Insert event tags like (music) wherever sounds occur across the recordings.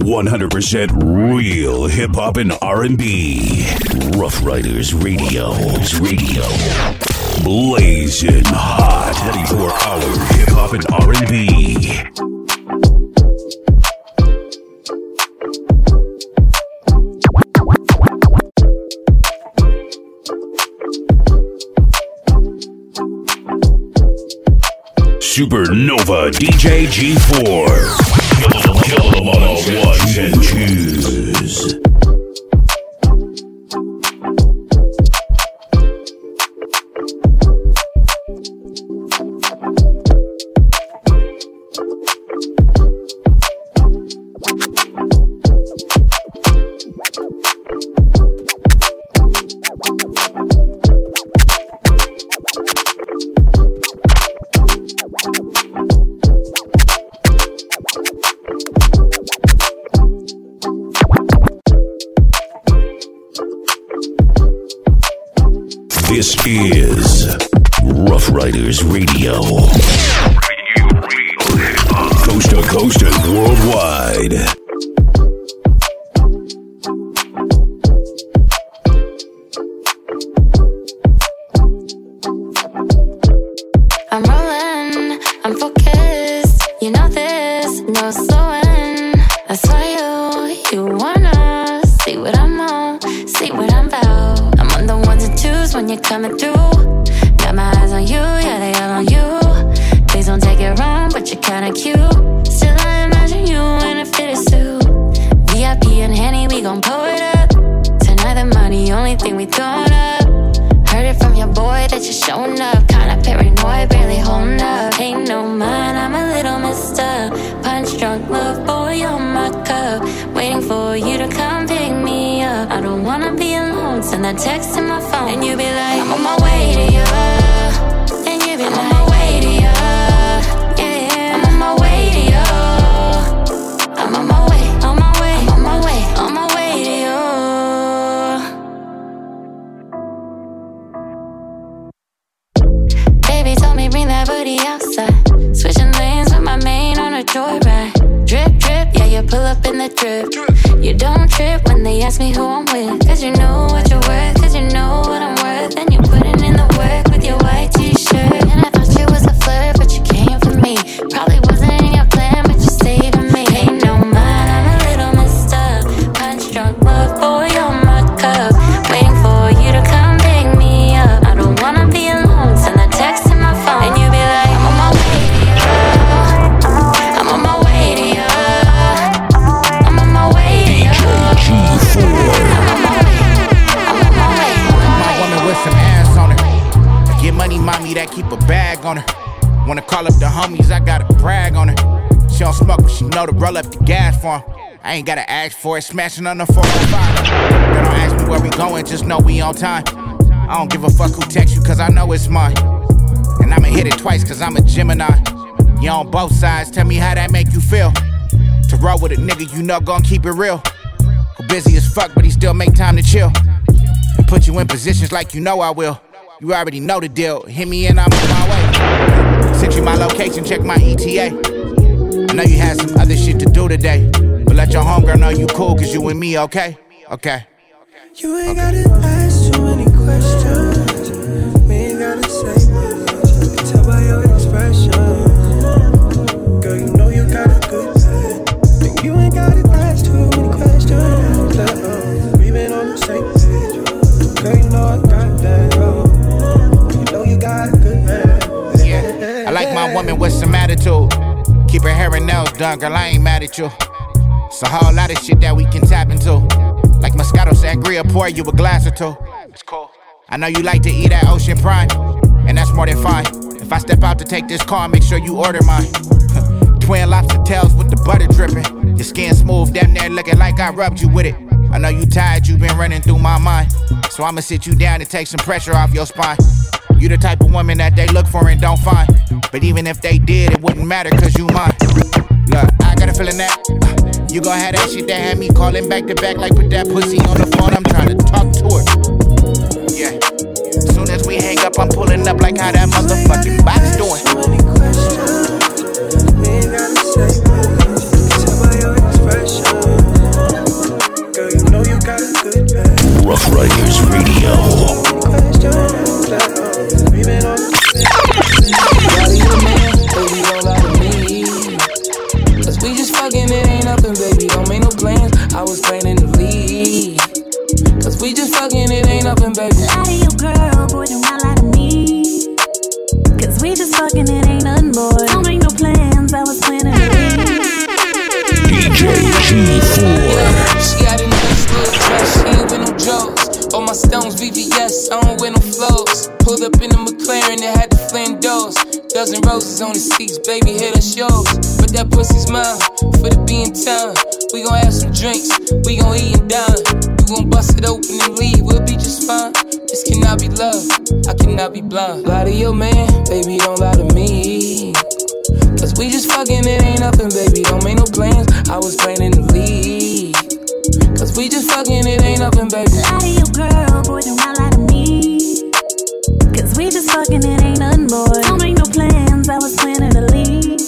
100% real hip hop and R&B. Ruff Ryders Radio. Radio. Blazing hot. 24 hour hip hop and R&B. Supanova DJ G4. And twos. 'Em. I ain't gotta ask for it, smashing on the 405. Girl, don't ask me where we going, just know we on time. I don't give a fuck who text you, cause I know it's mine. And I'ma hit it twice, cause I'm a Gemini. You on both sides, tell me how that make you feel. To roll with a nigga, you know gon' keep it real. Who busy as fuck, but he still make time to chill and put you in positions like you know I will. You already know the deal. Hit me and I'm on my way. Sent you my location, check my ETA. I know you had some other shit to do today, but let your homegirl know you cool, cause you and me, okay? Okay. You ain't gotta ask too many questions. We ain't gotta say much. I can tell by your expression. Girl, you know you got a good head. And you ain't gotta ask too many questions. Uh-uh. We been on the same page. Girl, you know I got that. Oh. You know you got a good head. Yeah. I like my woman with some attitude. Keep her hair and nails done, girl, I ain't mad at you. It's a whole lot of shit that we can tap into. Like Moscato Sangria, pour you a glass or two. It's cool. I know you like to eat at Ocean Prime, and that's more than fine. If I step out to take this car, make sure you order mine. (laughs) Twin lobster tails with the butter dripping. Your skin smooth, damn near looking like I rubbed you with it. I know you tired, you been running through my mind. So I'ma sit you down and take some pressure off your spine. You the type of woman that they look for and don't find. But even if they did, it wouldn't matter cause you mine. Look, I got a feeling that uh, you gon' have that shit that had me calling back to back like put that pussy on the phone. I'm trying to talk to her. Yeah. Soon as we hang up, I'm pulling up like how that motherfucking box doing. Ruff Ryders Radio. I don't wear no flows. Pulled up in the McLaren that had the flint doors. Dozen roses on the seats, baby, hit the shows. But that pussy's mine, for the being time. We gon' have some drinks, we gon' eat and dine. You gon' bust it open and leave, we'll be just fine. This cannot be love, I cannot be blind. Lie to your man, baby, don't lie to me. Cause we just fucking, it ain't nothing, baby. Don't make no plans. I was planning to leave. Cause we just fucking, it ain't nothing, baby. Lie to your girl, boy, do not lie we just fucking, it ain't nothing, boy. Don't make no plans, I was planning to leave.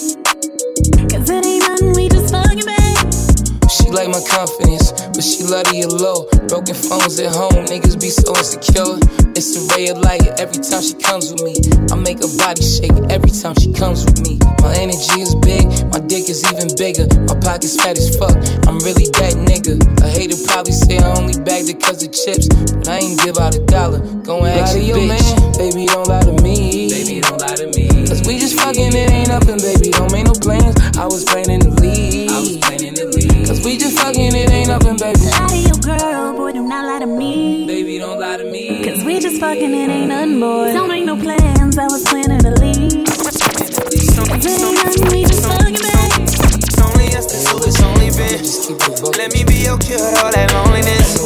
Cause it ain't nothing, we just fucking, babe. She like my confidence, but she love the low. Broken phones at home, niggas be so insecure. It's a ray of light every time she comes with me. I make her body shake every time she comes with me. My energy is big, my dick is even bigger. My pocket's fat as fuck, I'm really that nigga. A hater probably say I only bagged it cause of chips, but I ain't give out a dollar. Go and ask your bitch. Man, baby, don't lie to me. Baby, don't lie to me. Cause we just fucking, it ain't nothing, baby. Don't make no plans. I was planning to leave. I was planning to leave. Cause we just fucking, it Just fucking, it ain't nothing, boy. Don't make no plans, I was planning to leave. It ain't nothing, we just fucking, babe. It's only us, it's only been. Let me be your cure, all that loneliness.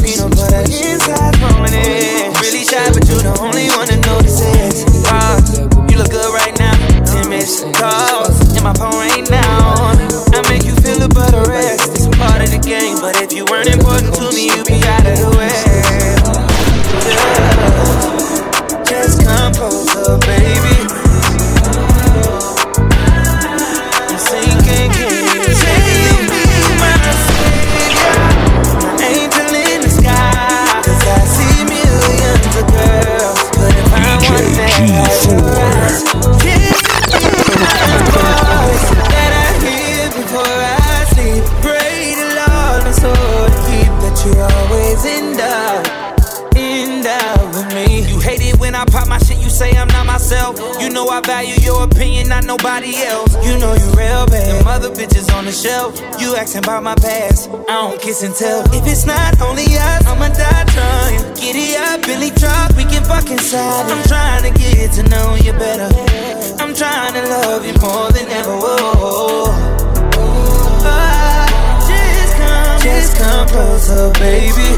Peanut butter inside rolling in. Really shy, but you're the only one to notice it. Ah, you look good right now. Ten calls in my phone right now. I make you feel a better rest. It's a part of the game, but if you weren't important to me, you'd be out of the way. Asking about my past. I don't kiss and tell. If it's not only us, I'ma die trying. Giddy up, Billy truck, we can fuck inside. I'm trying to get to know you better. I'm trying to love you more than ever. Ah, just come, just come closer, baby.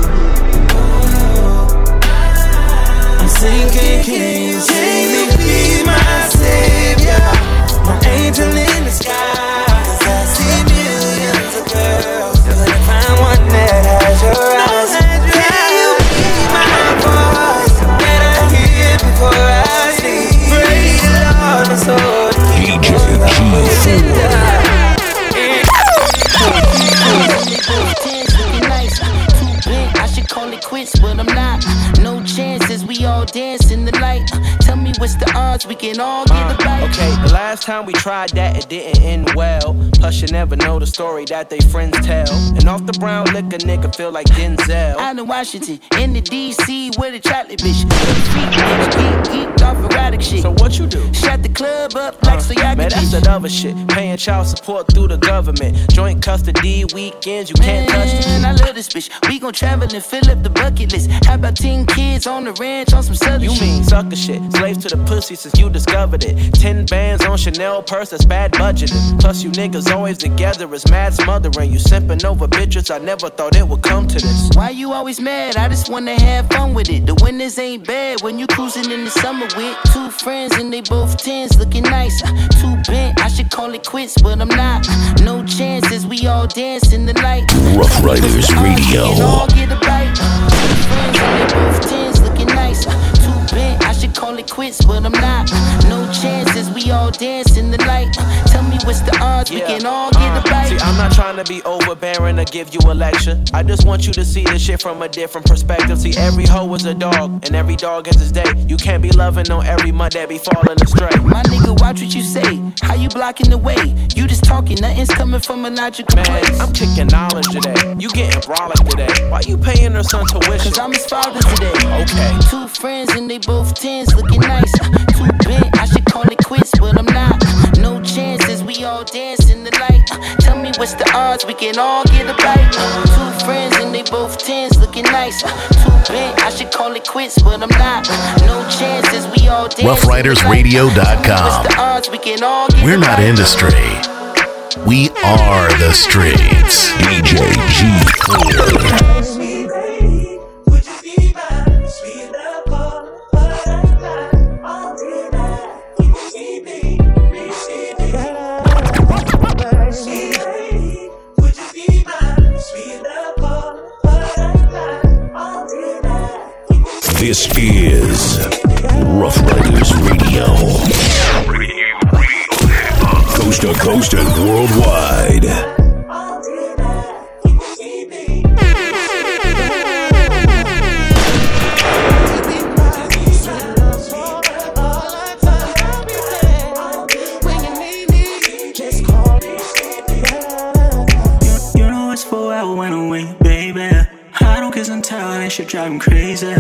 I'm sinking, can you save me? Be my savior, my angel what's the odds we can all get bite. Uh, okay, the last time we tried that, it didn't end well. Plus, you never know the story that they friends tell. And off the brown liquor, nigga feel like Denzel. Out in Washington, in the DC with a chocolate bitch. Bitch, geek, geeked off erratic shit. So what you do? Shut the club up like so y'all Man, that's that other shit. Paying child support through the government. Joint custody weekends, you can't touch Man, I love this bitch. We gon' travel and fill up the bucket list. How about 10 kids on the ranch on some southern You shit? mean sucker shit. Slaves to the pussy since you discovered it. Ten bands on Chanel purse, that's bad budgeting. Plus, you niggas always together is mad smothering. You simping over bitches, I never thought it would come to this. Why you always mad? I just wanna have fun with it. The winters ain't bad when you cruising in the summer with two friends and they both tens looking nice. Uh, Too bent, I should call it quits, but I'm not. Uh, no chances, we all dance in the light. Uh, Ruff Ryders uh, Radio. All get a bite. Friends and they both tens looking nice. Uh, Too bent, I should call it quits, but I'm not. No chances, we all dance in the light. What's the odds, we can all get a bite. See, I'm not trying to be overbearing or give you a lecture. I just want you to see the shit from a different perspective. See, every hoe is a dog, and every dog has his day. You can't be loving on every mud that be falling astray. My nigga, watch what you say. How you blocking the way? You just talking, nothing's coming from a logical Man, place. I'm kicking knowledge today. You getting brolic today. Why you paying her son tuition? Cause I'm his father today. Okay. Two friends and they both tens, looking nice. Too bent, I should call it quits, but I'm not. No chances, we all dance in the light. Tell me what's the odds, we can all get a bite. Two friends and they both tens, looking nice. Too bent, I should call it quits, but I'm not. No chances, we all dance. in the light. RuffRydersRadio.com. What's the odds, we can all get We're not industry. We are the streets. DJ G4. This is Ruff Ryders Radio. Coast to coast and worldwide. You know it's forever when I'm with baby. I don't kiss and tell, that shit drive crazy.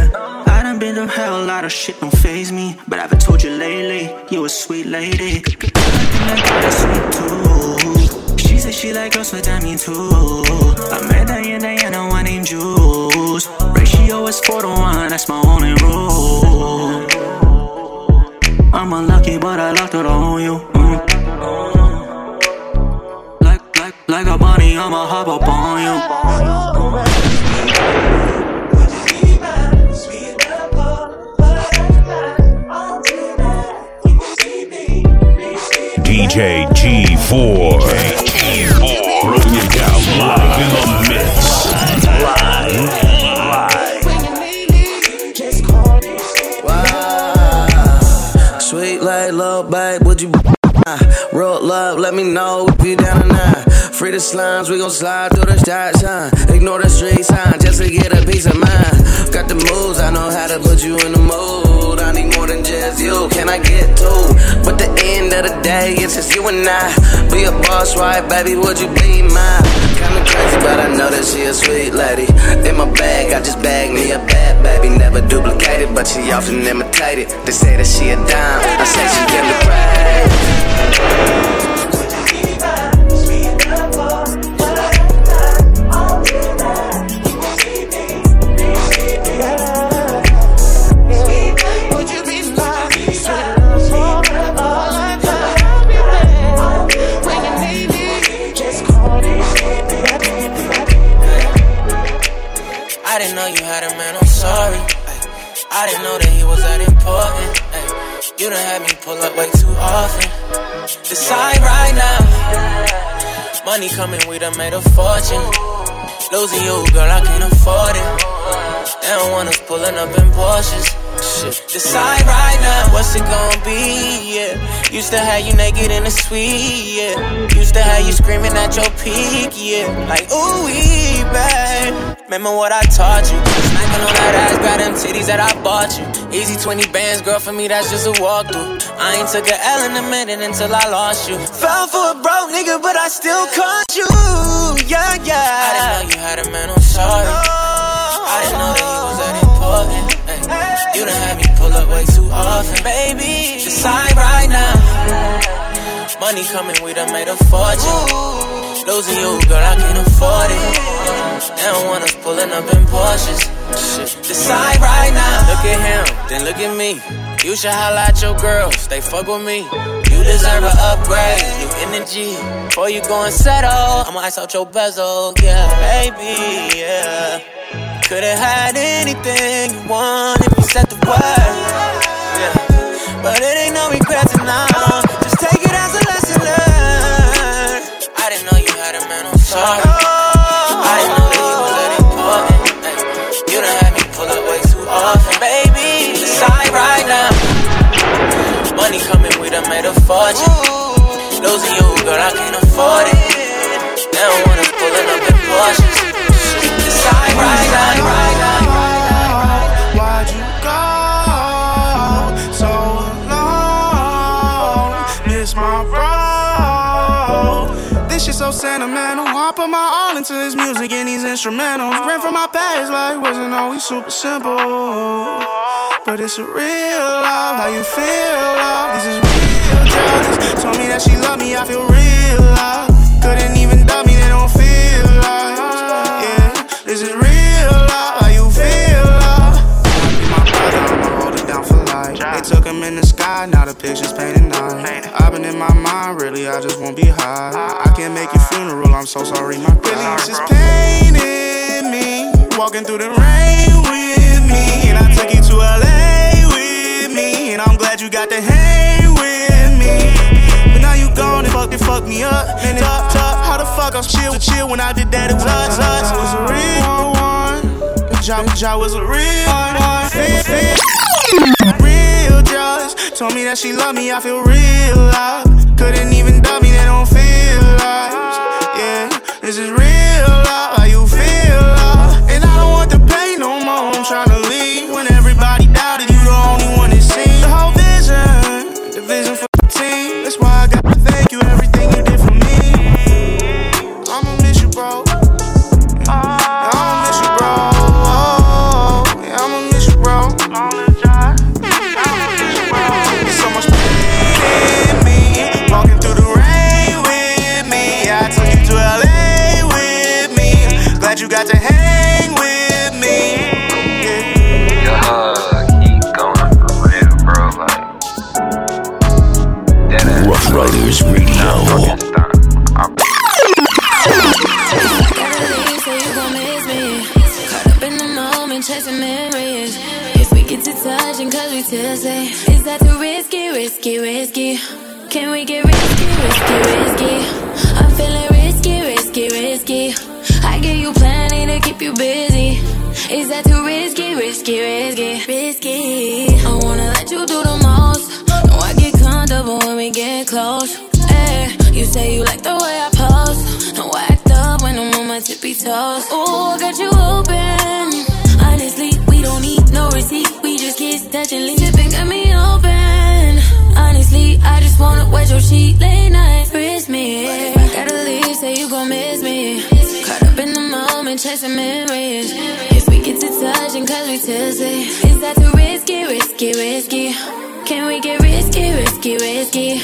Through hell, a lot of shit don't phase me. But I've told you lately, you a sweet lady. Sweet too. She said she like girls, but I mean too. I met Diana, Diana, one named Jules. Ratio is 4 to 1, that's my only G4. Throwing you down live in the mix. Sweet like little babe, would you ah, Roll love, let me know the slimes, we gon' slide through the start sign. Ignore the street sign just to get a piece of mind. Got the moves, I know how to put you in the mood. I need more than just you, can I get two? But the end of the day, it's just you and I. Be a boss, right, baby? Would you be mine? Kinda crazy, but I know that she a sweet lady. In my bag, I just bagged me a bad baby. Never duplicated, but she often imitated. They say that she a dime, I say she get the praise. Often. Decide right now. Money coming, we done made a fortune. Losing you, girl, I can't afford it. Don't want us pulling up in Porsches. Shit. Decide right now, what's it gonna be? Yeah. Used to have you naked in the suite, yeah. Used to have you screaming at your peak, yeah. Like, ooh, wee, babe. Remember what I taught you? Smacking on that ass, grab them titties that I bought you. Easy 20 bands, girl, for me, that's just a walkthrough. I ain't took a L in a minute until I lost you. Fell for a broke nigga, but I still caught you. Yeah, yeah. I didn't know you had a man, I'm sorry. I didn't know that he was that important. Ay, You done had me pull up way too often. Baby, decide right now. Money coming, we done made a fortune. Losing you, girl, I can't afford it. They don't want us pulling up in Porsches. Decide right now. Look at him, then look at me. You should holla at your girls, they fuck with me. You deserve an upgrade, new energy. Before you go and settle, I'ma ice out your bezel, yeah, baby, yeah. Could've had anything you want if you said the word. Yeah. But it ain't no regrets now. Just take it as a lesson learned. I didn't know you had a man, I'm sorry. I didn't know that he was that important. Ay, You done had me pull up way too often. Baby, decide right now. Money coming, we done made a fortune. Losing you, girl, I can't afford it. Don't want us pulling up in Porsches. So alone? Miss my bro. This shit so sentimental. I put my all into this music and these instrumentals. Ran from my past life wasn't always super simple. But it's a real love. How you feel, love? This is real justice. Told me that she love me. I feel real love. Couldn't even dub is real love. How you feel, love? My brother, I'ma hold it down for life. They took him in the sky, now the picture's painted nice. I've been in my mind, really, I just won't be high. I can't make your funeral, I'm so sorry, my really, it's just pain in me. Walking through the rain with me, and I took you to LA with me, and I'm glad you got to hang with fuck it, fuck me up. Man, it up, top. How the fuck I'm chill chill when I did that? It was us, us. It was a real one. The job, the job was a real one. Real just told me that she love me. I feel real love. Couldn't even dub me. They don't feel like. Yeah, this is real love. Risky, risky? Can we get risky, risky, risky? I'm feeling risky, risky, risky. I give you plenty to keep you busy. Is that too risky, risky, risky, risky? I wanna let you do the most. No, I get comfortable when we get close. Hey, you say you like the way I pose. No, I act up when I'm on my tippy toes. Ooh, I got you open. Honestly, we don't need no receipt. We just kiss, touch, and leave. I just wanna wet your sheet late night. Wrist me. Gotta leave, say you gon' miss me. Caught up in the moment, chasing memories. If we get to touching, cause we tipsy. Is that too risky, risky, risky? Can we get risky, risky, risky?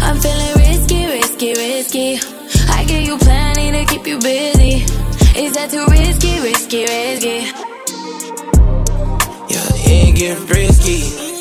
I'm feeling risky, risky, risky. I give you plenty to keep you busy. Is that too risky, risky, risky? Yeah, it get risky.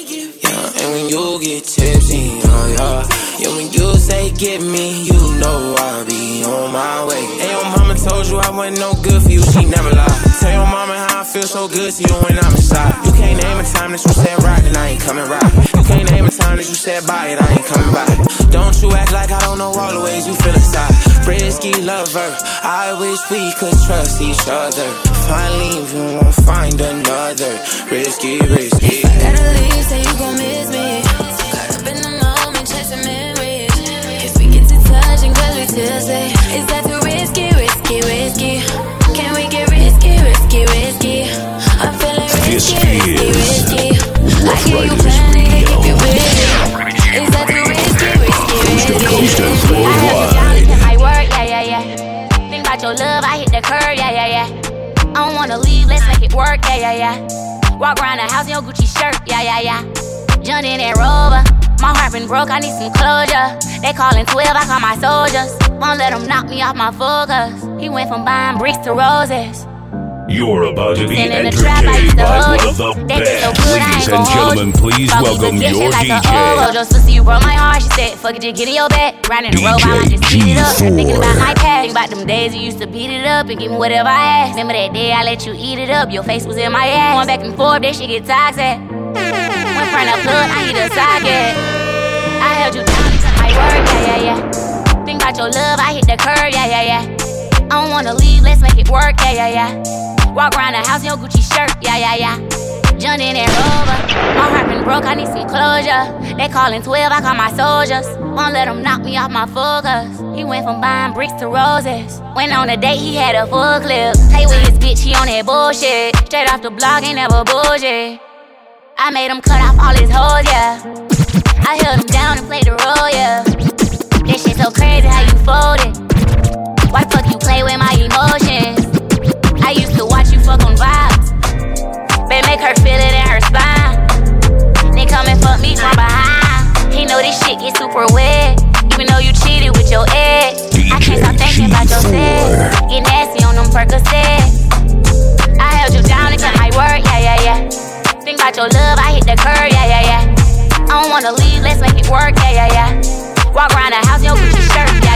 And when you get tipsy, oh yeah. Yeah, when you say get me, you know I'll be on my way. And your mama told you I wasn't no good for you, she never lied. Tell your mama how I feel so good to you when I'm inside. You can't name a time that you said right and I ain't coming right. You can't name a time that you said bye and I ain't coming back. Don't you act like I don't know all the ways you feel inside. Risky lover, I wish we could trust each other. I leave, you won't find another. Risky, risky. Gotta leave, say you gon' miss me. Touching, cause we tipsy. Is that too risky, risky, risky? Can we get risky, risky, risky? I'm feeling risky, risky, risky. I give you plenty to keep you busy. Is that too risky, risky, risky? Coast to coast and I worldwide. my work, yeah, yeah, yeah. Think about your love, I hit the curve, yeah, yeah, yeah. I don't wanna leave, let's make it work, yeah, yeah, yeah. Walk around the house in your Gucci shirt, yeah, yeah, yeah. Jumped in that rover, my heart been broke, I need some closure. They calling 12, I call my soldiers. Won't let them knock me off my focus. He went from buying bricks to roses. You're about to be in the trap, I entertained by one of the best. Ladies and gentlemen, please welcome your dishes like a DJ. Olo. Just pussy, you broke my heart. She said, fuck it, just get in your bed. Riding the road, I just beat it up. G4. Thinking about my past. Think about them days you used to beat it up and give me whatever I asked. Remember that day I let you eat it up? Your face was in my ass. Going back and forth, that shit get toxic. Front of plug, I need a socket. I held you down, you took my word, yeah, yeah, yeah. Think about your love, I hit the curve, yeah, yeah, yeah. I don't wanna leave, let's make it work, yeah, yeah, yeah. Walk around the house in your Gucci shirt, yeah, yeah, yeah. In that rover, my heart been broke, I need some closure. They calling 12, I call my soldiers. Won't let him knock me off my focus. He went from buying bricks to roses. Went on a date, he had a full clip. Play with his bitch, he on that bullshit. Straight off the block, ain't never bullshit. I made him cut off all his hoes, yeah. I held him down and played the role, yeah. This shit so crazy how you fold it. Why fuck you play with my emotions? I used to watch you fuck on vibes. Babe, make her feel it in her spine. Then come and fuck me from behind. He know this shit get super wet. Even though you cheated with your ex. I can't stop thinking about your sex. Get nasty on them Percocets. I held you down and kept my word, yeah, yeah, yeah. Think about your love, I hit the curb, yeah, yeah, yeah. I don't wanna leave, let's make it work, yeah, yeah, yeah. Walk around the house, your Gucci shirt, yeah,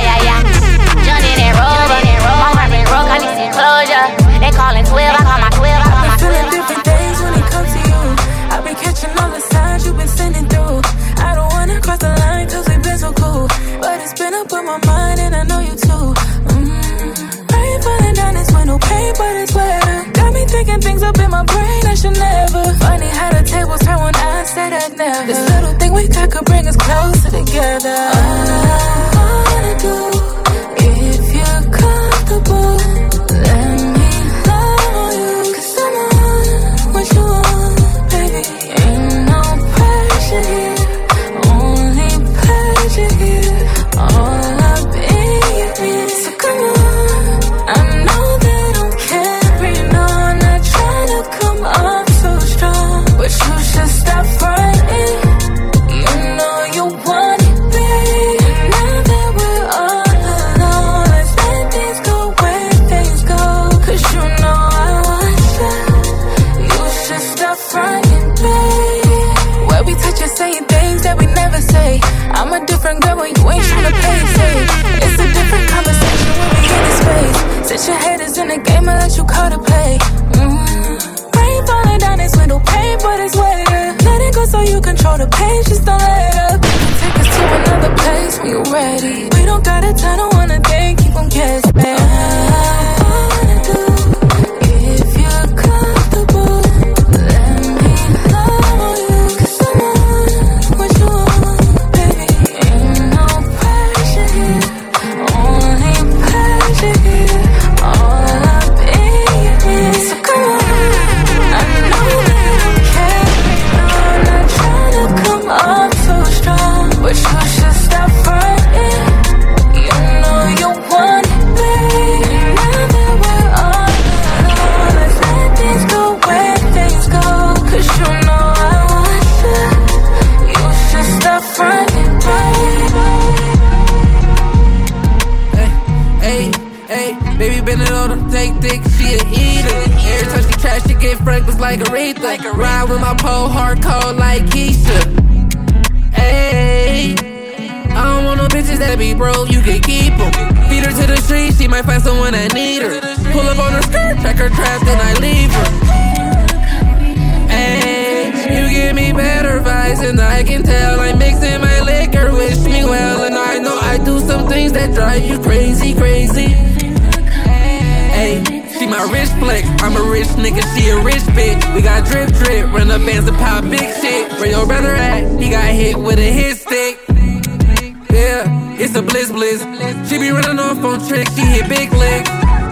rich nigga, she a rich bitch. We got drip drip, run up bands and pop big shit. Where your brother at? He got hit with a hit stick. Yeah, it's a bliss bliss. She be running off on tricks, she hit big licks.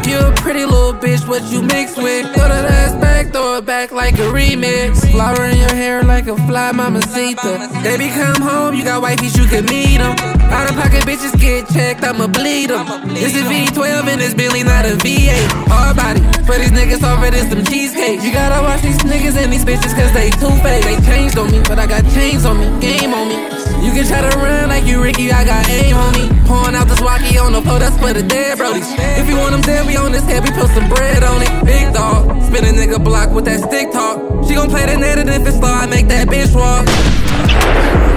You a pretty little bitch, what you mix with? Throw that ass back, throw it back like a remix. Flower in your hair like a fly mamacita. Baby, come home, you got wifeys, you can meet them. Out of pocket bitches get checked, I'ma bleed them. This is V12 and this Billy, not a V8. Hard body, for these niggas offer this some cheesecake. You gotta watch these niggas and these bitches cause they too fake. They changed on me, but I got chains on me, game on me. You can try to run like you Ricky, I got aim on me. Pouring out this walkie on the floor, that's for the dead brodies. If you want them dead, we on this head, we put some bread on it. Big dog, spin a nigga block with that stick talk. She gon' play the net and if it's slow, I make that bitch walk.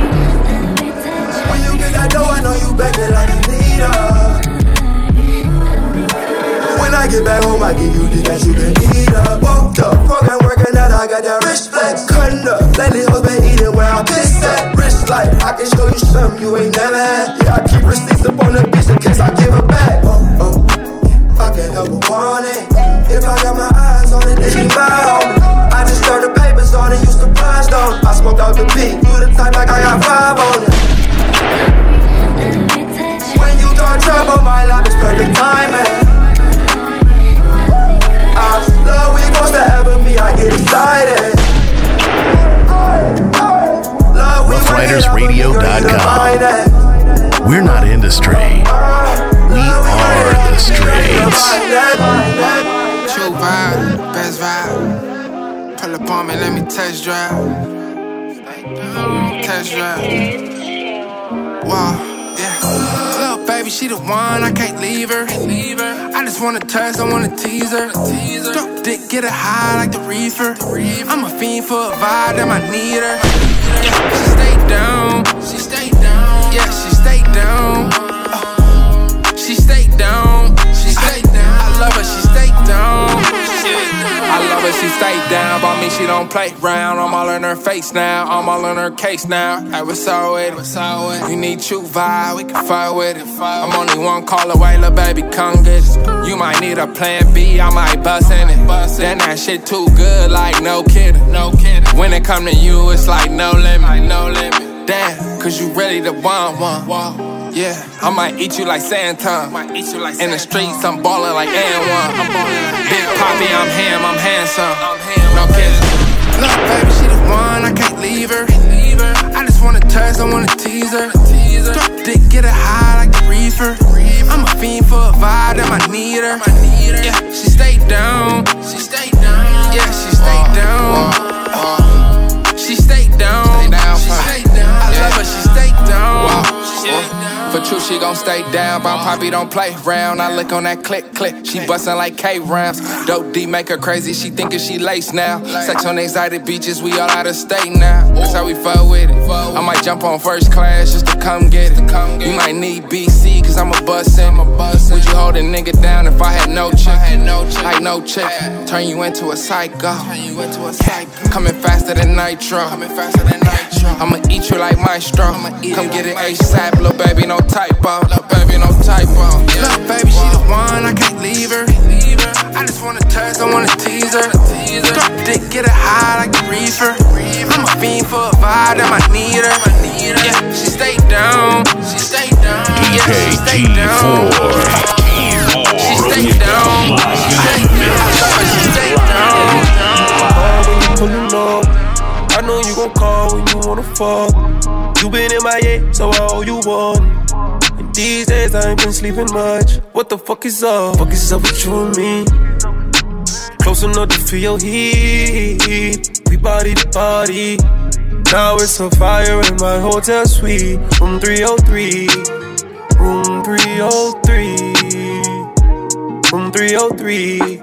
Dough, I know you it like a leader. When I get back home, I give you the that you can eat up. Walked up, fucking working out, I got that rich flex. Cutting up, lately hoes been eating where I piss at. Rich life, I can show you something you ain't never had. Yeah, I keep receipts up on the bitch in case I give her back. Oh, oh, I can't help but want it. If I got my eyes on it, then she mine. I just throw the papers on it, used to blast on. I smoked out the beat, you the type like I got five on it. Don't trouble my life, it's perfect timing. I love we supposed to ever be, I get excited. Love we RuffRydersRadio.com. We're not industry. We are the streets. True vibe, best vibe. Pull up on me, let me test drive. Test drive. Wow, yeah. Little baby, she the one, I can't leave her. I just wanna touch, I wanna tease her. Drop dick, get her high like the reefer. I'm a fiend for a vibe, damn, I need her. Yeah, she stay down. She stay down. Yeah, she stay down. Uh, she stay down. Love her, she stay down. I love her, she stay down. By me, she don't play round. I'm all in her face now. I'm all in her case now. Hey, what's up with it? You need true vibe, we can fight with it. I'm only one call away, little baby, come get it. You might need a plan B, I might bust in it. Then that shit too good, like no kidding. No kidding. When it come to you, it's like no limit. No limit. Damn, cause you really the one, one. Yeah, I might eat you like Santa. In the streets, I'm ballin' like N1. Big Poppy, I'm ham, I'm handsome. No kidding. Look, baby, she the one, I can't leave her. I just wanna touch, I wanna stay down. Bound Poppy don't play round. I look on that click, click. She bustin' like K rounds. Dope D make her crazy. She thinkin' she lace now. Sex on exotic beaches. We all out of state now. That's how we fuck with it. I might jump on first class just to come get it. You might need BC, cause I'm a bus in it. Would you hold a nigga down if I had no chick? Like no chick. Turn you into a psycho. Coming faster than nitro. Coming faster than nitro. I'ma eat you like maestro. Come get it ASAP, little baby, no typo. Little baby, no typo. Little baby, she the one, I can't leave her. I just wanna touch, I wanna tease her. Drop dick, get her high like the reefer. I'm a fiend for a vibe, damn, I need her. Yeah, she stay down. She stay down. Yeah, she stay down. She stay down. (laughs) She stay down. I love her, she stay down. Gon' call when you wanna fuck. You been in my head, so I owe you one. And these days I ain't been sleeping much. What the fuck is up? Fuck is up with you and me? Close enough to feel heat. We body to body. Now it's a fire in my hotel suite. Room 303. Room 303. Room 303.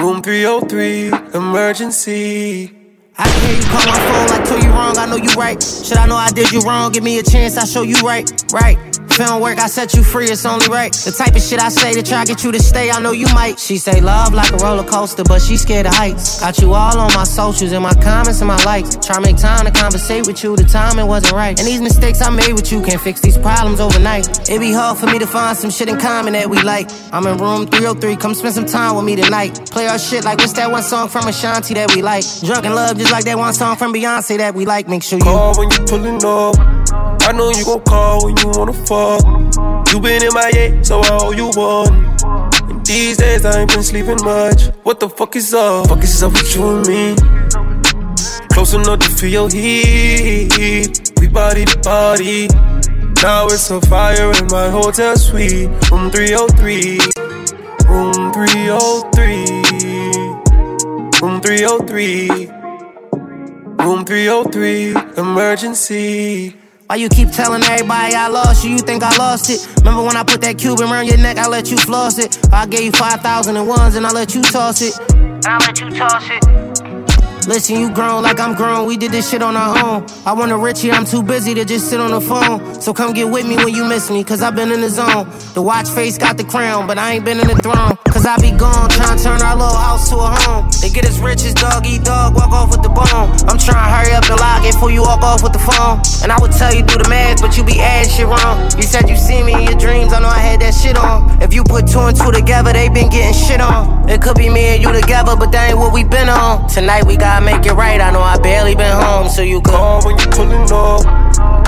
Room 303. Emergency. I can hear you call my phone, I told you wrong, I know you right. Should I know I did you wrong? Give me a chance, I show you right, right. If it don't work, I set you free, it's only right. The type of shit I say to try get you to stay, I know you might. She say love like a roller coaster, but she scared of heights. Got you all on my socials and my comments and my likes. Try make time to conversate with you, the timing wasn't right. And these mistakes I made with you can't fix these problems overnight. It be hard for me to find some shit in common that we like. I'm in room 303, come spend some time with me tonight. Play our shit like what's that one song from Ashanti that we like? Drunk in love just like that one song from Beyonce that we like. Make sure you Call when you pulling up. I know you gon' call when you wanna fuck. You been in my head, so I owe you one. And these days I ain't been sleeping much. What the fuck is up? Fuck is up with you and me? Close enough to feel your heat. We body to body. Now it's a fire in my hotel suite. Room 303. Room 303. Room 303. Room 303. Emergency. Why you keep telling everybody I lost you? You think I lost it? Remember when I put that Cuban around your neck? I let you floss it. I gave you 5,000 and ones and I let you toss it. And I let you toss it. Listen, you grown like I'm grown. We did this shit on our own. I want a Richie, I'm too busy to just sit on the phone. So come get with me when you miss me, cause I've been in the zone. The watch face got the crown, but I ain't been in the throne. Cause I be gone, trying to turn our little house to a home. They get as rich as dog eat dog, walk off with the bone. I'm trying to hurry up and lock it before you walk off with the phone. And I would tell you do the math, but you be adding shit wrong. You said you see me in your dreams, I know I had that shit on. If you put two and two together, they been getting shit on. It could be me and you together, but that ain't what we been on. Tonight we gotta make it right. I know I barely been home, so you call when you pulling up.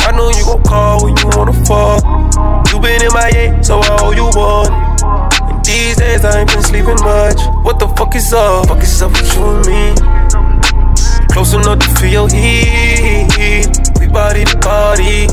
I know you gon' call when you wanna fuck. You been in my head, so I owe you one. And these days I ain't been sleeping much. What the fuck is up? Fuck is up with you and me? Close enough to feel heat. We body to body.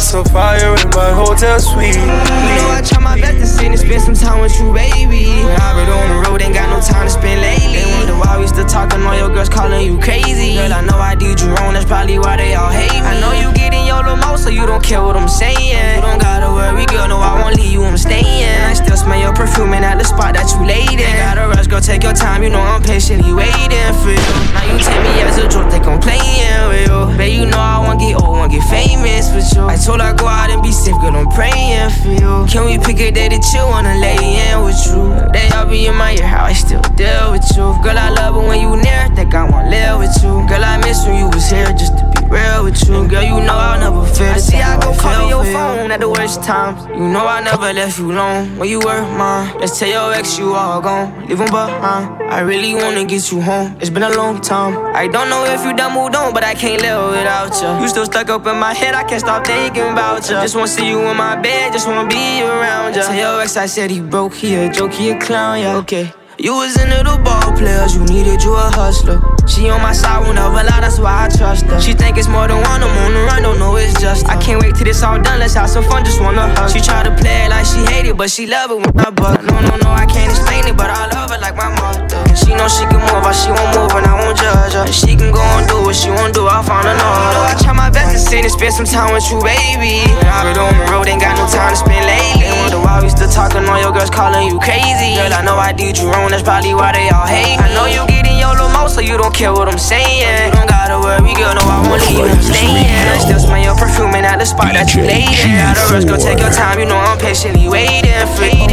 A fire in my hotel suite. You know I try my best to sit and spend some time with you, baby. When I've been on the road, ain't got no time to spend lately. They wonder why we still talking, all your girls calling you crazy. Girl, I know I did you wrong, that's probably why they all hate me. I know you get in your little mouth, so you don't care what I'm saying. You don't gotta worry, girl, no, I won't leave you, I'm staying. I still smell your perfume and at the spot that you laid in. Ain't gotta rush, girl, take your time, you know I'm patiently waiting for you. Now you take me as a joke, think I'm playing with you. Babe, you know I wanna get old, wanna get famous with you. I told her go out and be safe, girl, I'm praying for you. Can we pick a day that you wanna lay in with you? They all be in my ear, how I still deal with you. Girl, I love it when you near, think I wanna live with you. Girl, I miss when you was here just to be real with you. And Girl, you know I'll never feel. I see I go call your phone at the worst times. You know I never left you alone when you were mine. Let's tell your ex you all gone, leave 'em behind. I really wanna get you home. It's been a long time. I don't know if you done moved on, but I can't live without you. You still stuck up in my head, I can't stop thinking about you. Just wanna see you in my bed, just wanna be around you. Tell your ex I said he broke, he a joke, he a clown, yeah, okay. You was into the ball players, you needed you a hustler. She on my side, won't ever lie, that's why I trust her. She think it's more than one, I'm on the run, don't know it's just her. I can't wait till this all done, let's have some fun, just wanna hug. She try to play it like she hate it, but she love it when I buck. No, no, no, I can't explain it, but I love her like my mother. She know she can move, but she won't move, and I won't judge her. And she can go and do what she won't do, I'll find another. I try my best to sit and spend some time with you, baby. I've been on the road, ain't got no time to spend lately. Wonder why we still talking, all your girls calling you crazy. Girl, I know I did you wrong, that's probably why they all hate me. I know you get in your little mouth, so you don't care what I'm saying. You don't gotta worry, girl, no, I won't leave you, I'm staying. Still smell your perfume and at the spot that you laid in. Out of rush, go take your time, you know I'm patiently waiting for you.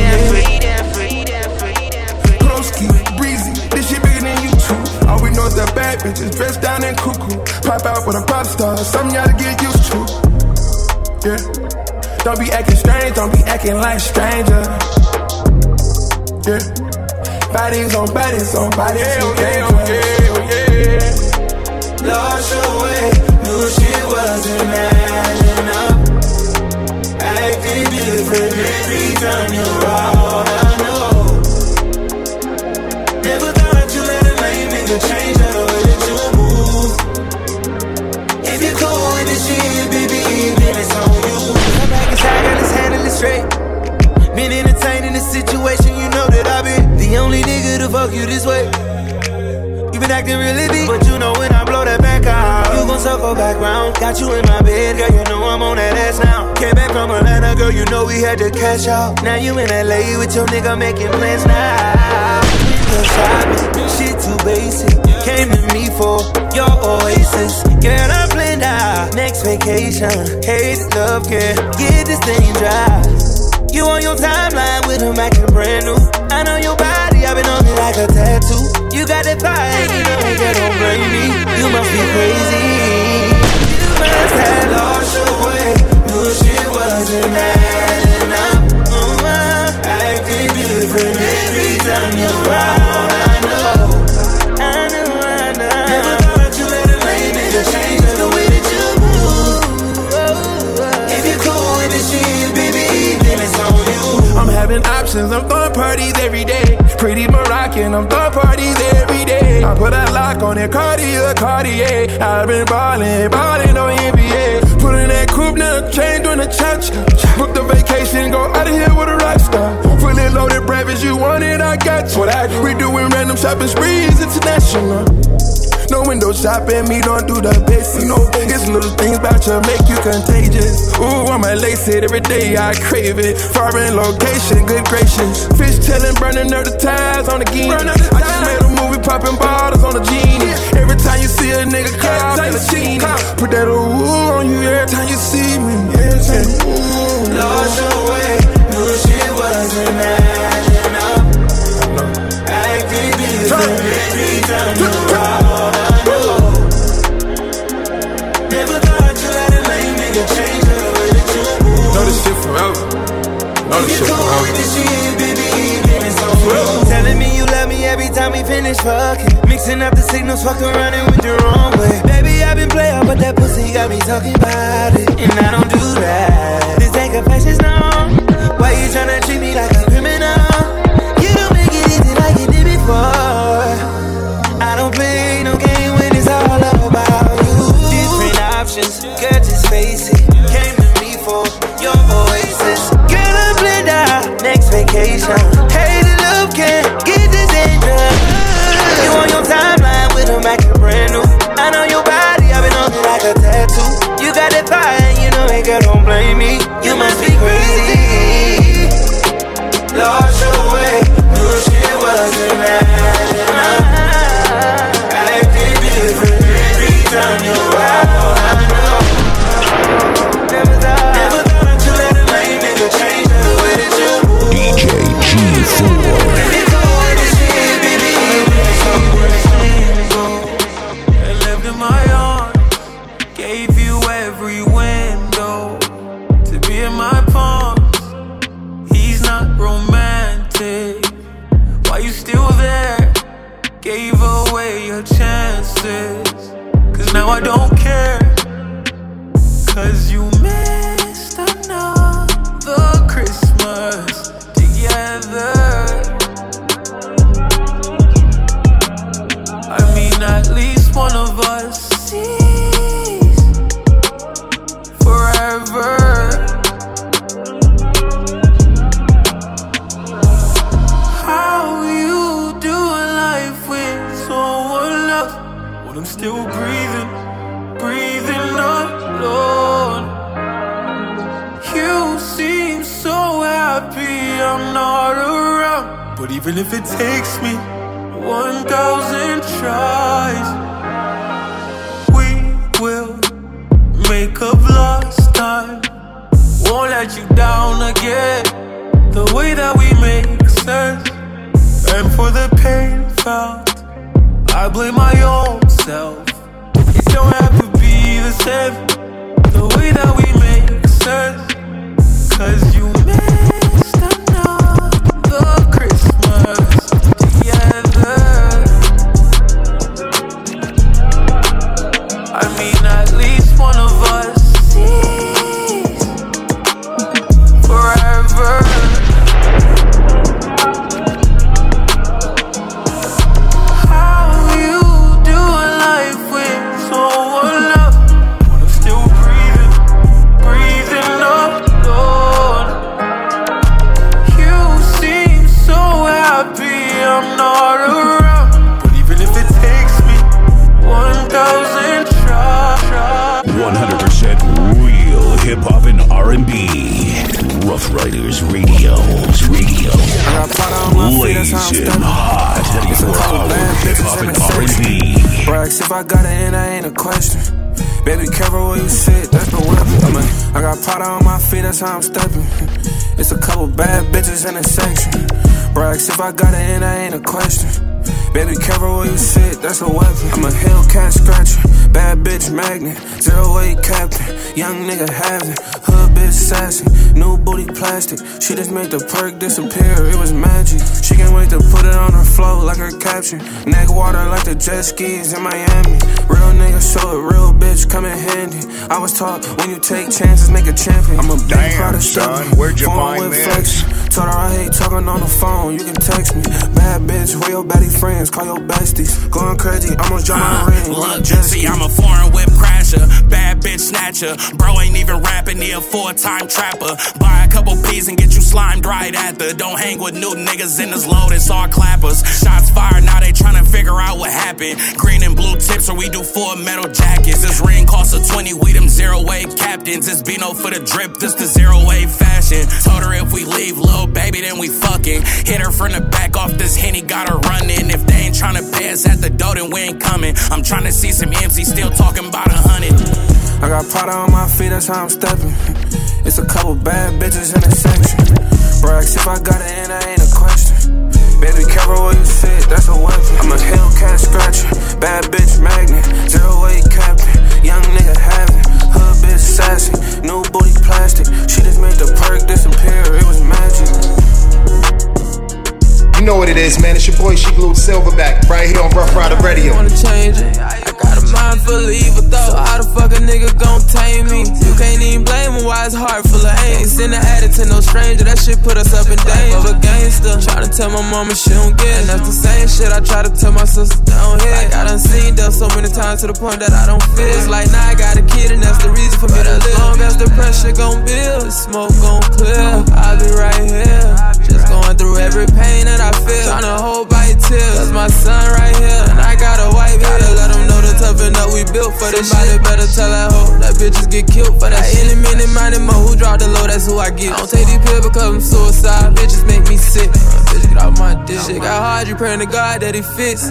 Broski, breezy, this shit bigger than you two. All we know is that bad bitches dressed down and cuckoo. Pop out with a pop star, something y'all to get used to. Yeah. Don't be acting strange, don't be acting like stranger. Yeah. Bodies on bodies on bodies. Yeah, yeah, yeah, yeah. Lost your way, knew she wasn't adding up. Acting different every time you're out. To fuck you this way. You been acting really deep, but you know when I blow that back out, you gon' circle back round. Got you in my bed, girl, you know I'm on that ass now. Came back from Atlanta, girl, you know we had to cash out. Now you in LA with your nigga making plans now. Shit too basic. Came to me for your oasis. Girl, I'm planned out. Next vacation, hate love, girl, get this thing dry. You on your timeline with a Mac and brand new. I know your on it like a tattoo. You got that fire, you know you don't blame me. You must be crazy. You must have lost your way. Knew shit wasn't adding up. Uh-huh. Acting different every time you're around. I know. You. Options, I'm throwing parties every day. Pretty Moroccan, I'm throwing parties every day. I put a lock on it, Cartier, Cartier. I've been ballin', ballin' on NBA. Put in that coupe, now chain doing the cha Book the vacation, go out of here with a rock star. Fully loaded breakfast, you want it, I got you. What I? We doing random shopping sprees, international. No window shopping, me don't do the basics. No, it's little things about you make you contagious. Ooh, I might lace it every day, I crave it. Foreign location, good gracious. Fish telling, burning up the ties on the game. I just made a movie, popping bottles on the genie. Every time you see a nigga cry, in the genie. Put that ooh on you every time you see me. Every time, ooh. Lost your way, knew shit wasn't adding up. Acting different every time you're forever. Know this shit forever. Telling me you love me every time we finish fucking. Mixing up the signals, fuck around and went the wrong way. Baby, I've been playing, but that pussy got me talking about it. And I don't do that. This ain't confessions known. Why you tryna treat me like a criminal? You don't make it easy like you did before. I don't play no game when it's all about you. Different options, girl, just face it. And you know girl, don't blame me. You must be crazy. If I got it and I ain't a question. Baby, careful where you sit, that's the weapon. I, I got powder on my feet, that's how I'm stepping. It's a couple bad bitches in the section. Brags if I got it and I ain't a question. Baby, careful where you sit, that's a weapon. I'm a Hellcat scratcher, bad bitch magnet, zero weight captain, young nigga having, hood bitch sassy, new booty plastic. She just made the perk disappear, it was magic. She can't wait to put it on her flow like her caption. Neck water like the jet skis in Miami. Real nigga show a real bitch come in handy. I was taught when you take chances, make a champion. I'm a big Damn, son, where'd you find this? flex. Told her I hate talking on the phone, you can text me. Bad bitch, where your baddie friends, call your besties. Going crazy, almost dropped my ring. Look, see, I'm a foreign whip crasher, bad bitch snatcher. Bro ain't even rapping, he a four time trapper. Buy a couple P's and get you slimed right at the. Don't hang with new niggas in this load, it's all clappers. Shots fired, now they tryna figure out what happened. Green and blue tips, or we do four metal jackets. This ring costs a 20, we them zero weight captains. It's Bino for the drip, this the zero weight fashion. Told her if we leave, little baby, then we fucking. Hit her from the back off this henny, got her running. If they ain't tryna pay us at the door, then we ain't coming. I'm tryna see some MC still talking about a hundred. I got powder on my feet, that's how I'm stepping. It's a couple bad bitches in the section. Brags if I got it and I ain't a question. Baby, careful where you sit, that's a weapon. I'm a Hellcat scratcher, bad bitch magnet, zero weight captain, young nigga having, hood bitch sassy, new booty plastic. She just made the perk disappear, it was magic. You know what it is, man. It's your boy She Glued Silverback right here on Ruff Ryder Radio. Wanna change it? I mind for leave though. So how the fuck a nigga gon' tame me? You can't even blame him why his heart full of hate. Ain't send an addict to no stranger, that shit put us up in danger. Of a gangster. Tryna tell my mama she don't get it. And that's the same shit I try to tell my sister down here. Like I done seen them so many times to the point that I don't feel. It's like now I got a kid and that's the reason for me to live. As long as the pressure gon' build, smoke gon' clear. I'll be right here. Just going through every pain that I feel. Tryna hold back tears. Cause my son right here, and I got a white beard. Let them know the tough enough we built for this Somebody shit. better tell that hoe that bitches get killed for that shit. Any minute, minded mo who drop the low, that's who I get. I don't take these pills because I'm suicide. Bitches make me sick. Bitch, get off my dick. Shit got hard, you praying to God that he fits.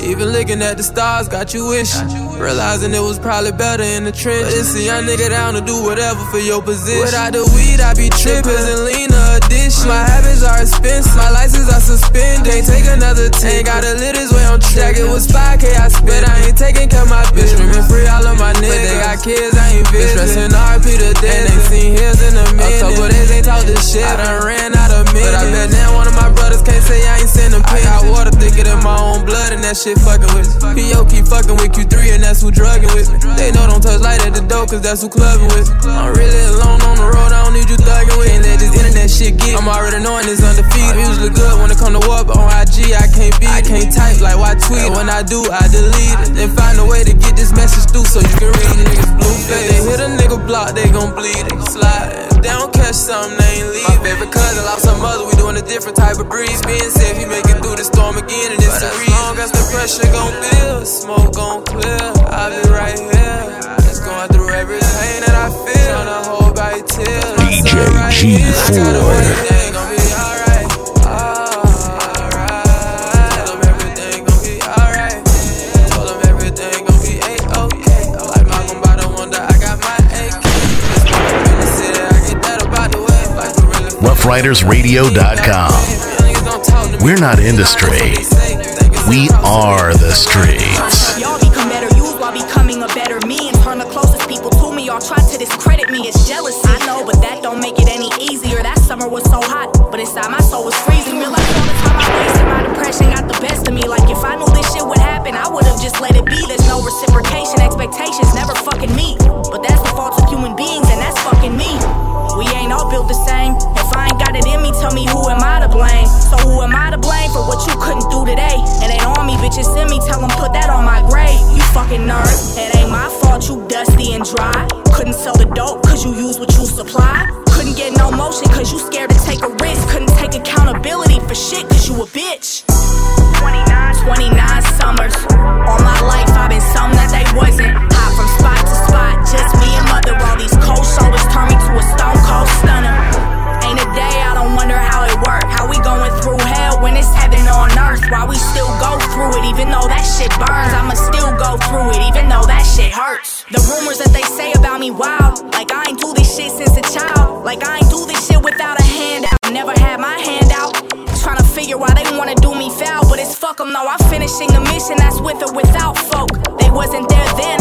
Even looking at the stars, got you wishing. Realizing it was probably better in the trench. But it's a young nigga down to do whatever for your position. Without the weed, I be trippin' and lean addition. My habits are expensive, my license are suspended. Can't take another Ain't gotta live this way on track. It was 5K I spent. I ain't taking care of my bitch. Screaming free all of my niggas. But they got kids, I ain't visit. Stressing RP to death. And they seen hills in a minute. A couple days ain't talk this shit. I done ran out of minutes. But I bet now one of my brothers can't say I ain't send them pins. I got water thicker than my own blood and that shit fucking with me. PO keep fucking with Q3 and that's who drugging with me. They know don't touch light at the door cause that's who clubbing with me. I'm really alone on the road, I don't need you thugging with me. Can't let this internet shit get. I'm already knowing it's undefeated. I'm usually good when it come to war, but on IG I can't be. I can't type like why tweet. And when I do, I delete it. Then find a way to get this message through so you can read it. Niggas blue face. They hit a nigga block, they gon' bleed it. Slide. If they don't catch something, they ain't leave. My favorite cousin different type of breeze. Being safe, he make it through the storm again, and it's but a reason. As long as the pressure gon' build, smoke gon' clear. I'll be right here. Just going through every pain that I feel. Tryna hold back tears. DJ G4. RuffRydersRadio.com. We're not industry. We are the streets. Fucking nerd. It ain't my fault you dusty and dry. Couldn't sell the dope cause you use what you supply. Couldn't get no motion cause you scared to take a risk. Couldn't take accountability for shit cause you a bitch. 29, 29 summers. All my life I've been some that they wasn't. Hot from spot to spot, just me and mother. All these cold shoulders turn me to a stone cold stunner. Ain't a day I don't wonder how it worked. How we going through hell when it's heaven on earth. Why we still go through it even though that shit burns. I'ma still go through it even though that shit hurts. The rumors that they say about me wild. Like I ain't do this shit since a child. Like I ain't do this shit without a handout. Never had my hand out. Trying to figure why they wanna do me foul, but it's fuck them though. I'm finishing the mission that's with or without folk. They wasn't there then,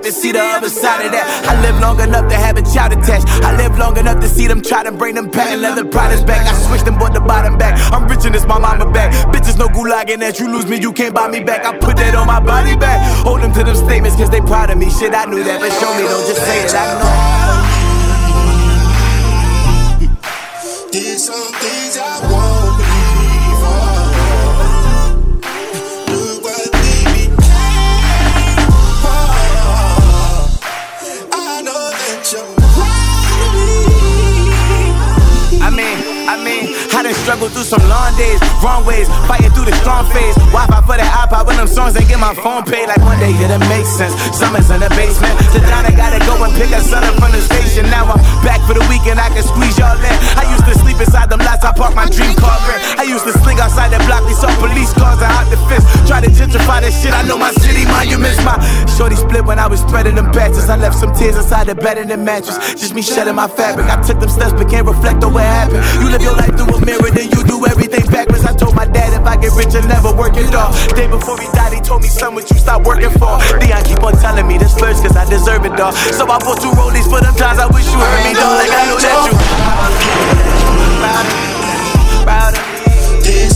enough to see the other side of that. I live long enough to have a child attached. I live long enough to see them try to bring them patent leather products back. I switched them, bought the bottom back. I'm rich in this, my mama back. Bitches no gulagging that you lose me, you can't buy me back. I put that on my body back. Hold them to them statements, cause they proud of me. Shit, I knew that, but show me, don't just say it. I know. Did some things I Struggled through some long days, wrong ways, fighting through the strong phase. Wi-Fi for the iPod when them songs ain't get my phone paid. Like one day it'll make sense. Summer's in the basement. To down, I gotta go and pick a son up from the station. Now I'm back for the weekend, I can squeeze y'all in. I used to sleep inside them lots, I parked my dream car rent. I used to sling outside the block, we saw police cars and out the fence. Try to gentrify this shit, I know my city monuments. My shorty split when I was spreading them patches. I left some tears inside the bed in the mattress. Just me shedding my fabric. I took them steps but can't reflect on what happened. You live your life through a mirror, then you do everything backwards. I told my dad if I get rich, I'll never work it off. Day before he died, he told me, son, what you stop working for? Dion keep on telling me this first, cause I deserve it, dog. So I bought two rollies for them times I wish you heard me, dog. Like I know that you.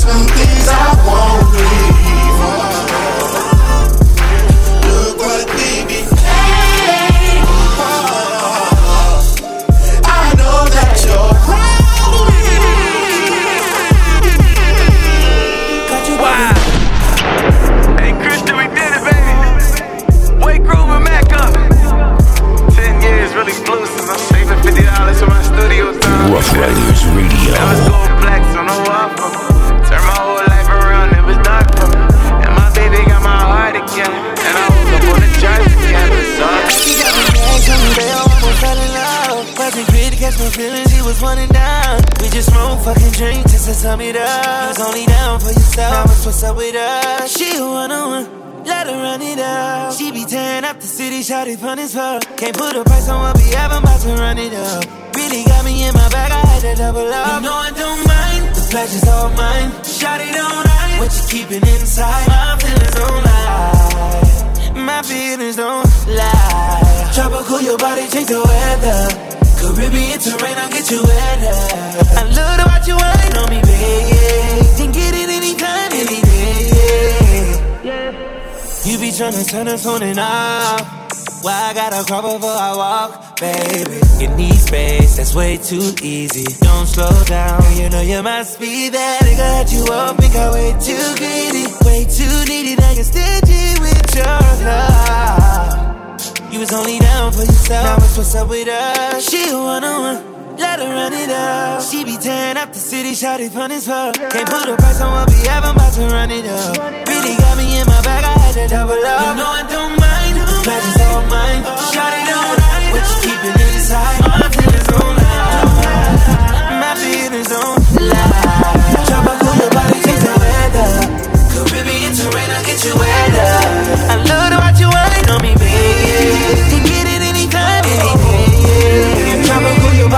Things I won't believe Ruff Ryders Radio. Now it's going black, so no offer. Turn my whole life around, it was dark for me. And my baby got my heart again. And I woke up on the church again. So She got me mad, told me they almost fell in love. Wasn't great to catch my feelings, he was running down. We just smoke, fucking drink, just to sum it up. You was only down for yourself, now it's what's up with us. She a one on one. Let her run it up. She be tearing up the city, shot it fun as fuck. Can't put a price on what we have, I'm about to run it up. Really got me in my bag, I had to double up. You know I don't mind, the pleasure's all mine. Shot it on ice, what you keeping inside? My feelings don't lie. My feelings don't lie. Tropical, your body change the weather. Caribbean terrain, I'll get you wetter. I love about you, wine on me, baby. Can get it You be tryna turn us on and off. Why I gotta crawl before I walk, baby? You need space, that's way too easy. Don't slow down, you know you must be that nigga that you up, think I way too greedy, way too needy. Now you're stingy with your love. You was only down for yourself, now it's what's up with us. She a one on one. Let her run it up. She be tearing up the city, shot it fun as fuck. Can't put a price on what we have, I'm about to run it up. Really got me in my bag, I had to double up. You know I don't mind, pleasure's all mine. Shot it on ice, what you keeping inside? My feelings don't lie. My feelings don't lie. Drop a cool, your body change the weather. Caribbean terrain, I'll get you wetter. I love to watch you wine on me, baby.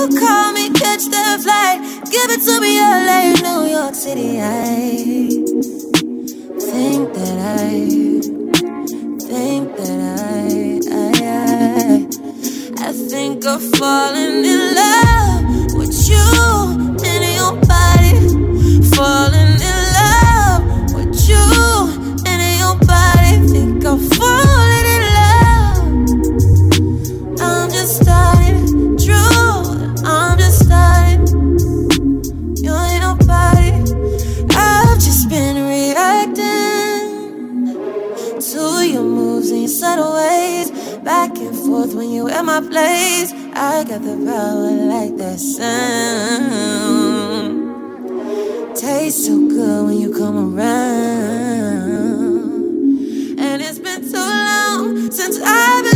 you call me, catch that flight. Give it to me, LA, New York City. I think that I, think that I, I, I, I think of falling in love with you my place. I got the power like that sound. Tastes so good when you come around. And it's been so long since I've been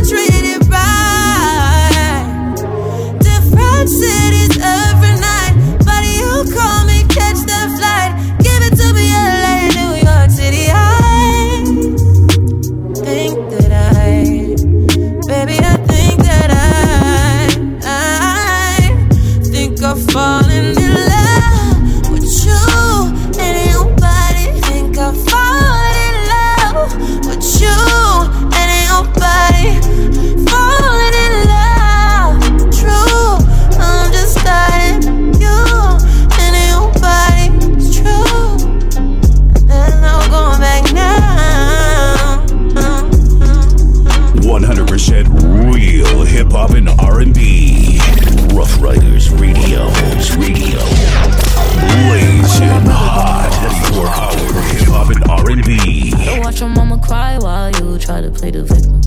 try to play the victim.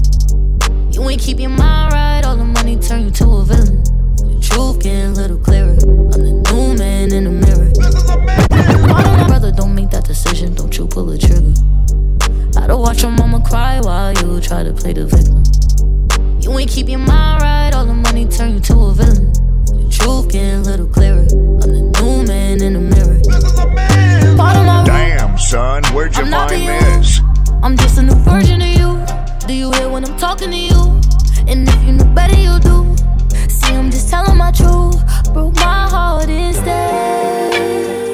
You ain't keep your mind right, all the money turn you to a villain. The truth getting a little clearer. I'm the new man in the mirror. Brother, don't make that decision, don't you pull a trigger. I don't watch your mama cry while you try to play the victim. You ain't keep your mind right, all the money turn you to a villain. The truth getting a little clearer. I'm the new man in the mirror. Part of my Damn, son, where'd you find the this? I'm just a new version of you. Do you hear when I'm talking to you? And if you knew better, you do. See, I'm just telling my truth. Broke my heart instead.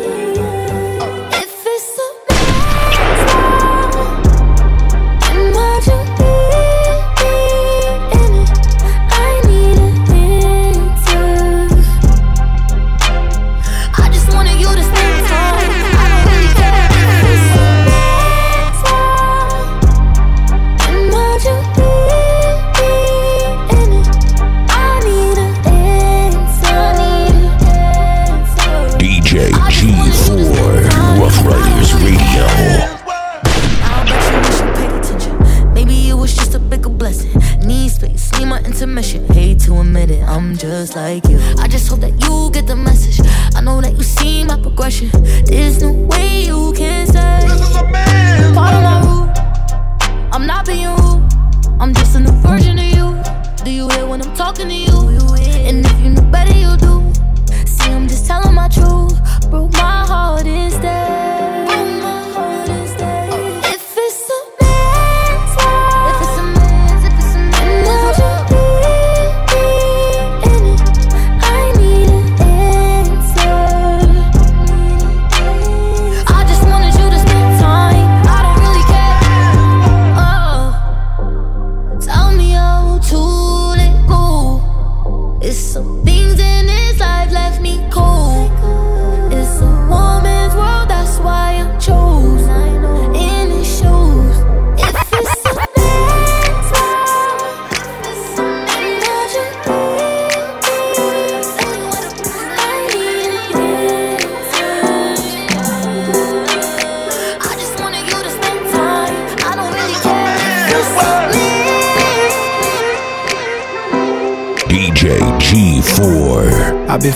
See my progression.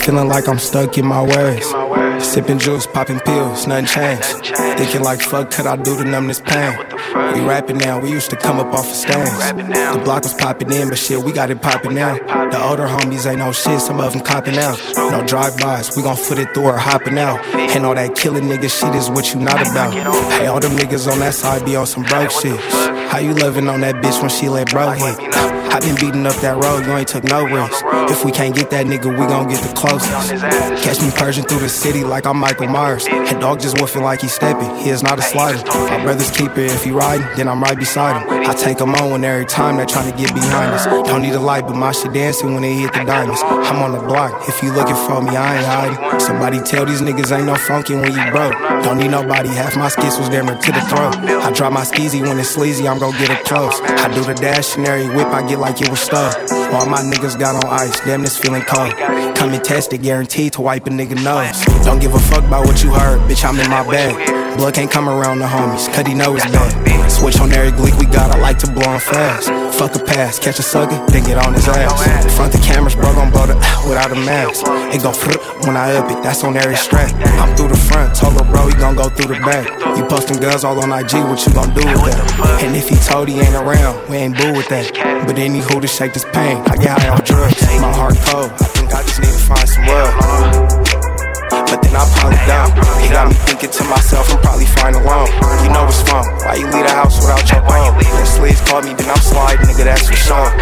Feeling like I'm stuck in my ways. Sipping juice, popping pills, nothing changed. Thinking like fuck could I do to numb this pain? We rapping now, we used to come up off of stands. The block was popping in, but shit, we got it popping now. The older homies ain't no shit, some of them copping out. No drive-bys, we gon' foot it through or hopping out. And all that killing nigga shit is what you not about. Hey, all them niggas on that side be on some broke shit. How you loving on that bitch when she let bro hit? I been beating up that road, you ain't took no risk. If we can't get that nigga, we gon' get the closest. Catch me purging through the city like I'm Michael Myers. And dog just woofing like he's stepping, he is not a slider. My brother's keeper, if he riding, then I'm right beside him. I take him on every time they're trying to get behind us. Don't need a light, but my shit dancing when they hit the diamonds. I'm on the block, if you looking for me, I ain't hiding. Somebody tell these niggas ain't no funkin' when you broke. Don't need nobody, half my skits was damn to the throat. I drop my skeezy when it's sleazy, I'm gon' get it close. I do the dash and every whip, I get like it was stuck. All my niggas got on ice, damn this feeling cold. Come and test it, guaranteed to wipe a nigga nose. Don't give a fuck about what you heard, I'm in my bag. Blood can't come around the homies, cut he know it's bad. Switch on every glick we got, I like to blow on fast. Fuck a pass, catch a sucker, then get on his ass. Front the cameras, bro, gon' blow the (laughs) without a mask. It go when I up it, that's on every strap. I'm through the front, told her bro, he gon' go through the back. You posting guns all on IG, what you gon' do with that? And if he told he ain't around, we ain't boo with that. But any who to shake this pain, I get high on drugs. My heart cold, I think I just need to find some love. But then I probably down. He got me thinking to myself, I'm probably fine alone. You know what's wrong. Why you leave the house without your phone? Then sleeves called me, then I'm sliding. Nigga, that's for sure. (sighs)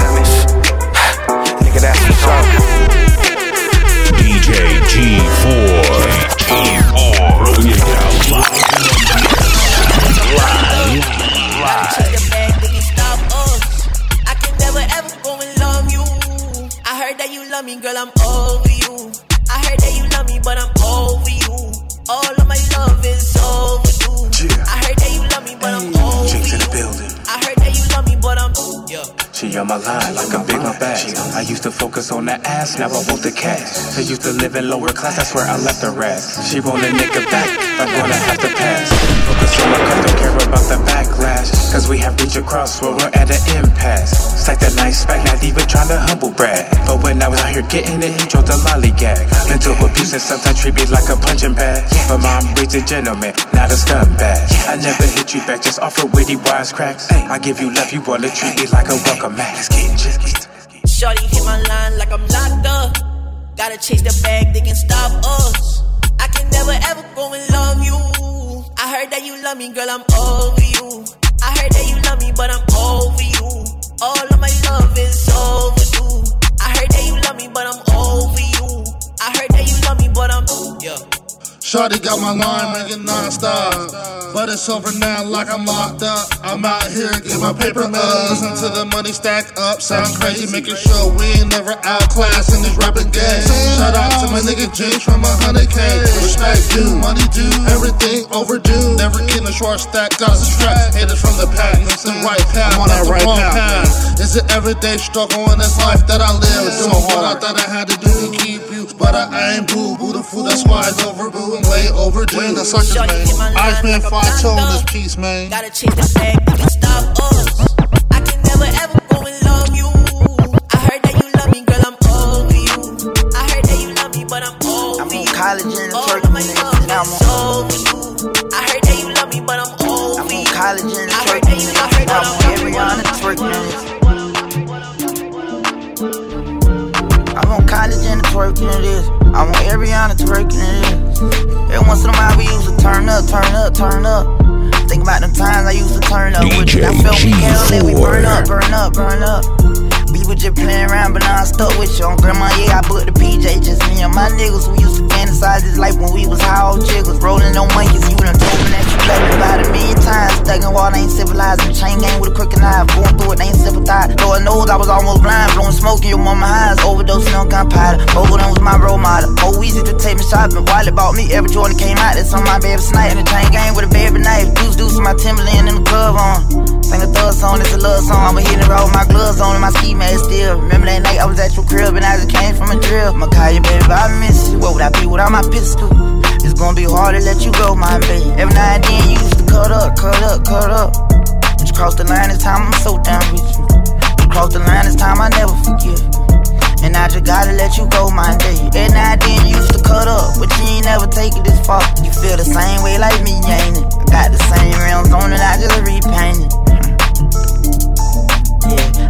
Nigga, that's for sure. DJ G4. G4. Bringing it down I heard that you love me, girl, I'm over you. I heard that you love me, but I'm over you. All of my love is overdue. Yeah. I heard that you love me, but I'm over in you. the building. I heard that you love me, but I'm yeah. She on my line like a big my bag. I used to focus on that ass, now I want the cash. I used to live in lower class, that's where I left the rest. She want a nigga back, I'm gonna have to pass. Focus on my don't care about the backlash. Cause we have reached across where we're at an impasse. Stack the nice back, not even trying to humble brag. But when I was out here getting it, he drove the lollygag. Mental abuse and sometimes treat me like a punching bag. But mom raised a gentleman, not a scumbag. I never hit you back, just offer witty wisecracks. I give you love, you wanna treat me like a welcome mat. Let's get jiggy. Shorty hit my line like I'm locked up. Gotta chase the bag, they can stop us. I can never ever go and love you. I heard that you love me, girl, I'm over you. I heard that you love me, but I'm over you. All of my love is overdue. Shorty got my line ringing non-stop. But it's over now like I'm locked up. I'm out here get my paper up Listen to the money stack up Sound crazy. Making sure we ain't never outclassed in this rapping game. Shout out to my nigga James from a hundred K. Respect due, money due, everything overdue. Never getting a short stack, got the strap. Haters from the pack, it's the right path, I'm on that right path. Is it everyday struggle in this life that I live So Doing what I thought I had to do to keep you But I ain't boo, boo the fool, that's why it's overdue and way overdue We in the circus, man Iceman 5 tone this piece, man Gotta chase the bag, they can stop us. I can never ever go and love you. I heard that you love me, girl, I'm over you. I heard that you love me, but I'm over I'm on college in the All Turkey, of my love Now I'm is over you. I heard that you love me, but I'm over I'm you. on college in the I heard that you love me, but I'm I'm on over every you. on the twerk, nigga. College and the twerking it is. I want the twerking it is. Every once in a while we used to turn up, turn up, turn up. Think about them times I used to turn up with you. I felt we can't we burn up, burn up, burn up. We were just playing around, but now I stuck with you. On grandma, yeah, I booked the PJ, just me and my niggas. We used to fantasize this life when we was high old jiggles. Rolling on monkeys, you done told me that you love me about a million times. Stuck in water, ain't civilized. I'm chain gang with a crooked knife. Going through it, ain't sympathized. Lord knows I was almost blind. Blowing smoke in your mama eyes. Overdosing on gunpowder. Bogle was my role model. Oh, easy to take me shopping. Wiley bought me every Jordan came out. That's on my baby snipe. In the chain gang with a baby knife. Deuce, my Timberland in the club on. Sing a thug song, it's a love song. I'ma hit it right with my gloves on and my ski mask still. Remember that night I was at your crib and I just came from a drill. I'ma you baby, I miss you. What would I be without my pistol? It's gonna be hard to let you go, my baby. Every now and then you used to cut up, cut up, cut up. But you crossed the line this time, I'm so down with you. You crossed the line this time, I never forgive. And I just gotta let you go, my day. And then you used to cut up, but you ain't never take it this far. You feel the same way like me, ain't it? I got the same rims on and I just repainted.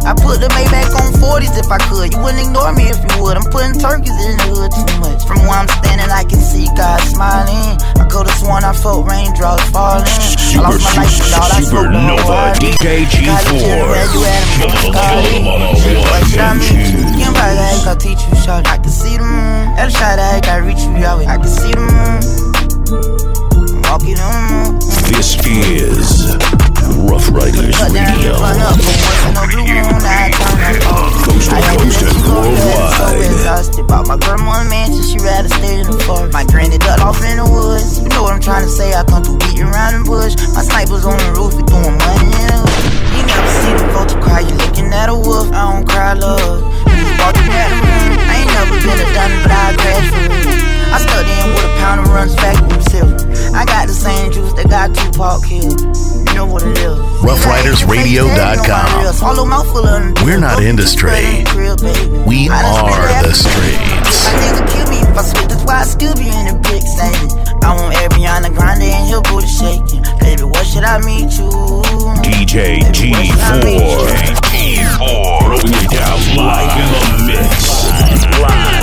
I put the Maybach on 40s if I could. You wouldn't ignore me if you would. I'm putting turkeys in the hood too much. From where I'm standing, I can see God smiling. I could've sworn I felt raindrops falling. I lost my life, dog. I smoked the whole Supanova hard. DJ College G4. general, where you at? I'm from college. What should I meet you? Can probably I can teach you, shawty. I can see the moon. That shot I can reach you, y'all. I can see the moon. I'm walking on the moon. This is Ruff Ryders Radio. Coast to coast and So worldwide. exhausted about my grandma's mansion, she rather stay in the forest. My granny ducked off in the woods. You know what I'm trying to say? I come through beating around the bush. My snipers on the roof, we throwing money in the hood. You never see the vulture cry, you looking at a wolf. I don't cry love. You just walking at the moon. I ain't never been a dummy, but I crash for real. I stuck in with a pound runs back. I got the same juice that got You know what it is. RuffRydersRadio.com. We're not industry. We are the streets. I that's why I still be in the big saying I want and shaking. Baby, what should I meet you? DJ G4. G4. Live in the mix. Live.